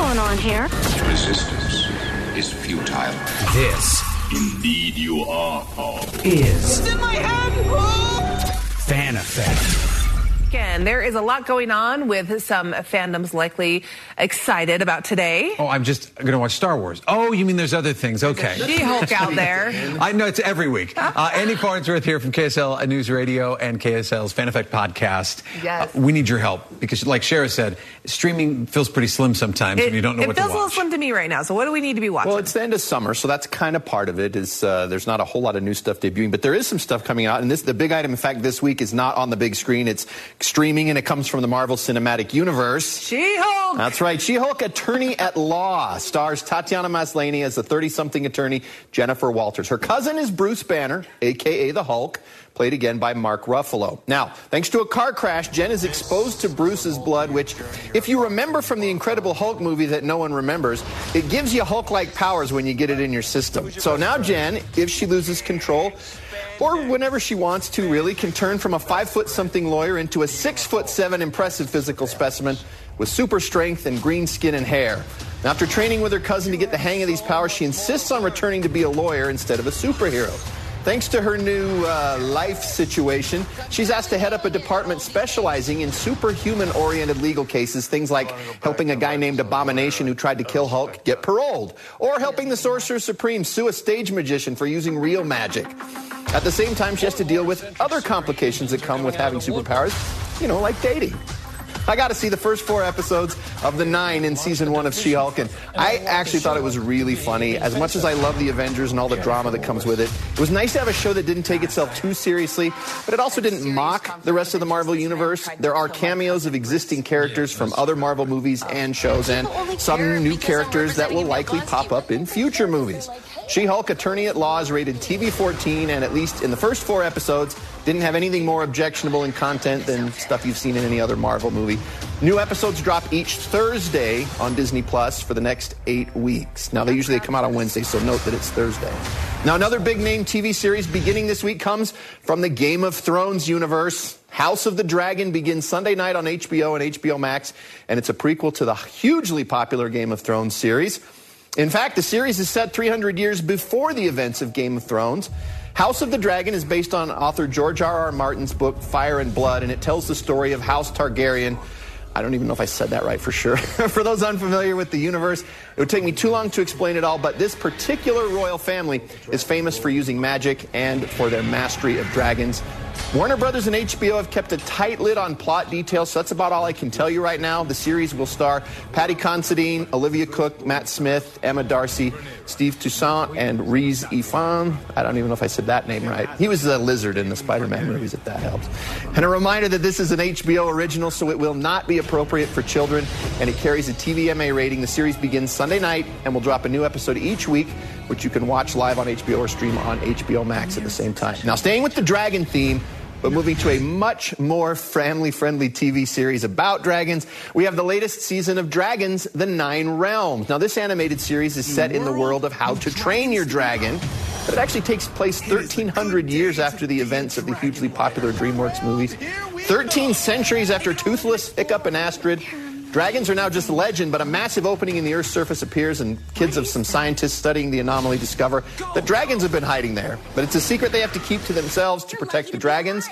What's going on here? Resistance is futile. This Indeed, you are, Paul. is in my head. Fan Effect. Again, there is a lot going on with some fandoms likely excited about today. Oh, I'm just going to watch Star Wars. Oh, you mean there's other things? Okay. She-Hulk out there. I know it's every week. Uh, Andy Farnsworth here from KSL News Radio and KSL's Fan Effect podcast. Yes. Uh, we need your help because, like Shara said, streaming feels pretty slim sometimes when you don't know it what feels to a little slim to me right now. So what do we need to be watching? Well, it's the end of summer, so that's kind of part of it. it. Is uh, there's not a whole lot of new stuff debuting, but there is some stuff coming out. And this, the big item, in fact, this week is not on the big screen. It's streaming, and it comes from the Marvel Cinematic Universe. She-Hulk. That's right. She-Hulk Attorney at Law stars Tatiana Maslany as the 30-something attorney Jennifer Walters. Her cousin is Bruce Banner, aka the Hulk, played again by Mark Ruffalo. Now, thanks to a car crash, Jen is exposed to Bruce's blood, which, if you remember from the Incredible Hulk movie that no one remembers, it gives you Hulk-like powers when you get it in your system. So now Jen, if she loses control, or whenever she wants to, really, can turn from a five foot something lawyer into a six foot seven impressive physical specimen with super strength and green skin and hair. Now, after training with her cousin to get the hang of these powers, she insists on returning to be a lawyer instead of a superhero. Thanks to her new uh, life situation, she's asked to head up a department specializing in superhuman oriented legal cases, things like helping a guy named Abomination who tried to kill Hulk get paroled, or helping the Sorcerer Supreme sue a stage magician for using real magic. At the same time, she has to deal with other complications that come with having superpowers, you know, like dating. I got to see the first four episodes of the nine in season one of She Hulk, and I actually thought it was really funny. As much as I love the Avengers and all the drama that comes with it, it was nice to have a show that didn't take itself too seriously, but it also didn't mock the rest of the Marvel Universe. There are cameos of existing characters from other Marvel movies and shows, and some new characters that will likely pop up in future movies. She Hulk Attorney at Law is rated TV 14, and at least in the first four episodes, didn't have anything more objectionable in content than stuff you've seen in any other Marvel movie. New episodes drop each Thursday on Disney Plus for the next eight weeks. Now, they usually come out on Wednesday, so note that it's Thursday. Now, another big name TV series beginning this week comes from the Game of Thrones universe. House of the Dragon begins Sunday night on HBO and HBO Max, and it's a prequel to the hugely popular Game of Thrones series. In fact, the series is set 300 years before the events of Game of Thrones. House of the Dragon is based on author George R. R. Martin's book Fire and Blood, and it tells the story of House Targaryen. I don't even know if I said that right for sure. for those unfamiliar with the universe, it would take me too long to explain it all, but this particular royal family is famous for using magic and for their mastery of dragons. Warner Brothers and HBO have kept a tight lid on plot details, so that's about all I can tell you right now. The series will star Paddy Considine, Olivia Cooke, Matt Smith, Emma Darcy, Steve Toussaint, and Rhys Ifan. I don't even know if I said that name right. He was the lizard in the Spider-Man movies, if that helps. And a reminder that this is an HBO original, so it will not be appropriate for children, and it carries a TVMA rating. The series begins Sunday night and will drop a new episode each week, which you can watch live on HBO or stream on HBO Max at the same time. Now, staying with the dragon theme, but moving to a much more family friendly TV series about dragons, we have the latest season of Dragons, The Nine Realms. Now, this animated series is set in the world of How to Train Your Dragon, but it actually takes place 1,300 years after the events of the hugely popular DreamWorks movies, 13 centuries after Toothless, Hiccup, and Astrid. Dragons are now just a legend, but a massive opening in the Earth's surface appears, and kids of some scientists studying the anomaly discover that dragons have been hiding there. But it's a secret they have to keep to themselves to protect the dragons.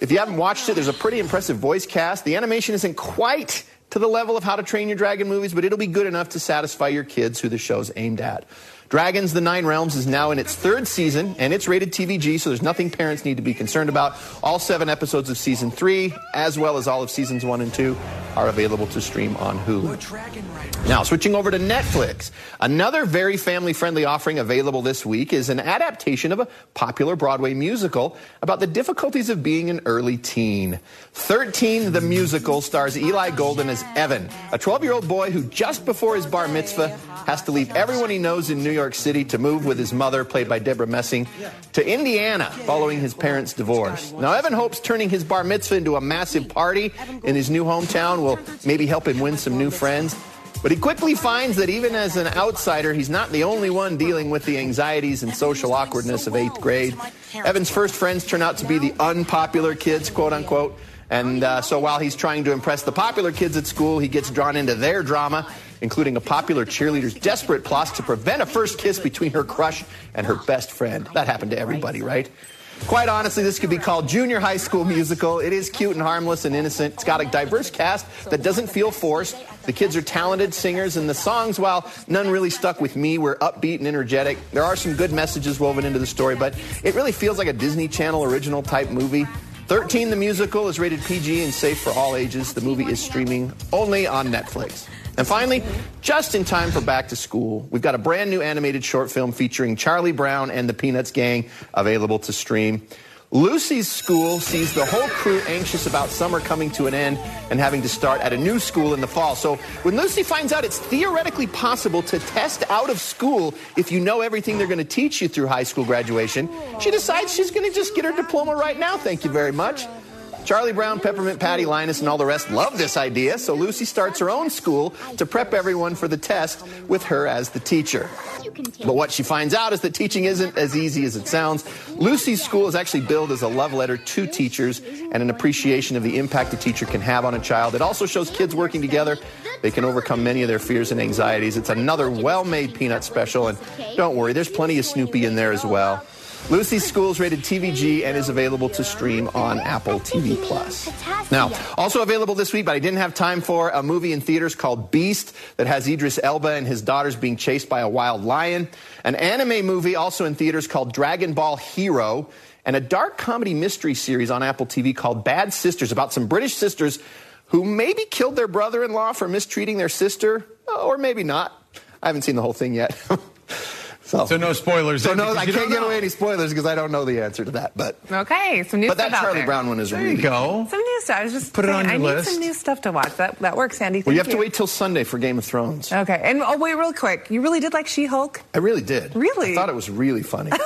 If you haven't watched it, there's a pretty impressive voice cast. The animation isn't quite to the level of How to Train Your Dragon movies, but it'll be good enough to satisfy your kids who the show's aimed at. Dragons The Nine Realms is now in its third season, and it's rated TVG, so there's nothing parents need to be concerned about. All seven episodes of season three, as well as all of seasons one and two, are available to stream on Hulu. Now, switching over to Netflix, another very family friendly offering available this week is an adaptation of a popular Broadway musical about the difficulties of being an early teen. 13 the Musical stars Eli Golden as Evan, a 12 year old boy who just before his bar mitzvah has to leave everyone he knows in New York City to move with his mother, played by Deborah Messing, to Indiana following his parents' divorce. Now, Evan hopes turning his bar mitzvah into a massive party in his new hometown will maybe help him win some new friends. But he quickly finds that even as an outsider, he's not the only one dealing with the anxieties and social awkwardness of eighth grade. Evan's first friends turn out to be the unpopular kids, quote unquote. And uh, so while he's trying to impress the popular kids at school, he gets drawn into their drama, including a popular cheerleader's desperate plots to prevent a first kiss between her crush and her best friend. That happened to everybody, right? Quite honestly, this could be called Junior High School Musical. It is cute and harmless and innocent. It's got a diverse cast that doesn't feel forced. The kids are talented singers, and the songs, while none really stuck with me, were upbeat and energetic. There are some good messages woven into the story, but it really feels like a Disney Channel original type movie. 13 the musical is rated PG and safe for all ages. The movie is streaming only on Netflix. And finally, just in time for back to school, we've got a brand new animated short film featuring Charlie Brown and the Peanuts Gang available to stream. Lucy's school sees the whole crew anxious about summer coming to an end and having to start at a new school in the fall. So when Lucy finds out it's theoretically possible to test out of school if you know everything they're going to teach you through high school graduation, she decides she's going to just get her diploma right now. Thank you very much. Charlie Brown, Peppermint Patty, Linus, and all the rest love this idea, so Lucy starts her own school to prep everyone for the test with her as the teacher. But what she finds out is that teaching isn't as easy as it sounds. Lucy's school is actually billed as a love letter to teachers and an appreciation of the impact a teacher can have on a child. It also shows kids working together. They can overcome many of their fears and anxieties. It's another well made Peanut special, and don't worry, there's plenty of Snoopy in there as well. Lucy's School is rated TVG and is available to stream on Apple TV Plus. Now, also available this week, but I didn't have time for a movie in theaters called Beast that has Idris Elba and his daughters being chased by a wild lion. An anime movie also in theaters called Dragon Ball Hero. And a dark comedy mystery series on Apple TV called Bad Sisters about some British sisters who maybe killed their brother in law for mistreating their sister, or maybe not. I haven't seen the whole thing yet. So, So no spoilers. So then, no, I can't don't give away any spoilers because I don't know the answer to that. But Okay, some new but stuff But that out Charlie there. Brown one is There really you go. Some new stuff. I was just Put it on your I need some new stuff to watch. That that works, Andy. Well, you Thank have to wait till Sunday for Game of Thrones. Okay, and oh wait, real quick. You really did like She-Hulk? I really did. Really? I thought it was really funny.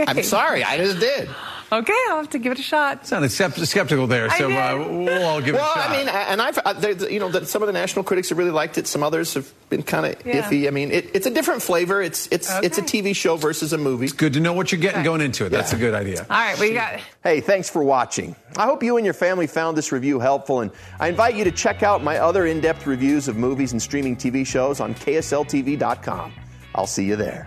Okay. I'm sorry, I just did. Okay, I'll have to give it a shot. Sounded scept- skeptical there, so did. uh, we'll all give it a shot. Well, I mean, and I've, uh, there- you know, that some of the national critics have really liked it. Some others have been kind of Yeah. iffy. I mean, it, it's a different flavor. It's it's it's a TV show versus a movie. It's good to know what you're getting Okay. going into it. That's a good idea. All right, we got. Hey, thanks for watching. I hope you and your family found this review helpful, and I invite you to check out my other in depth reviews of movies and streaming TV shows on KSLTV.com. I'll see you there.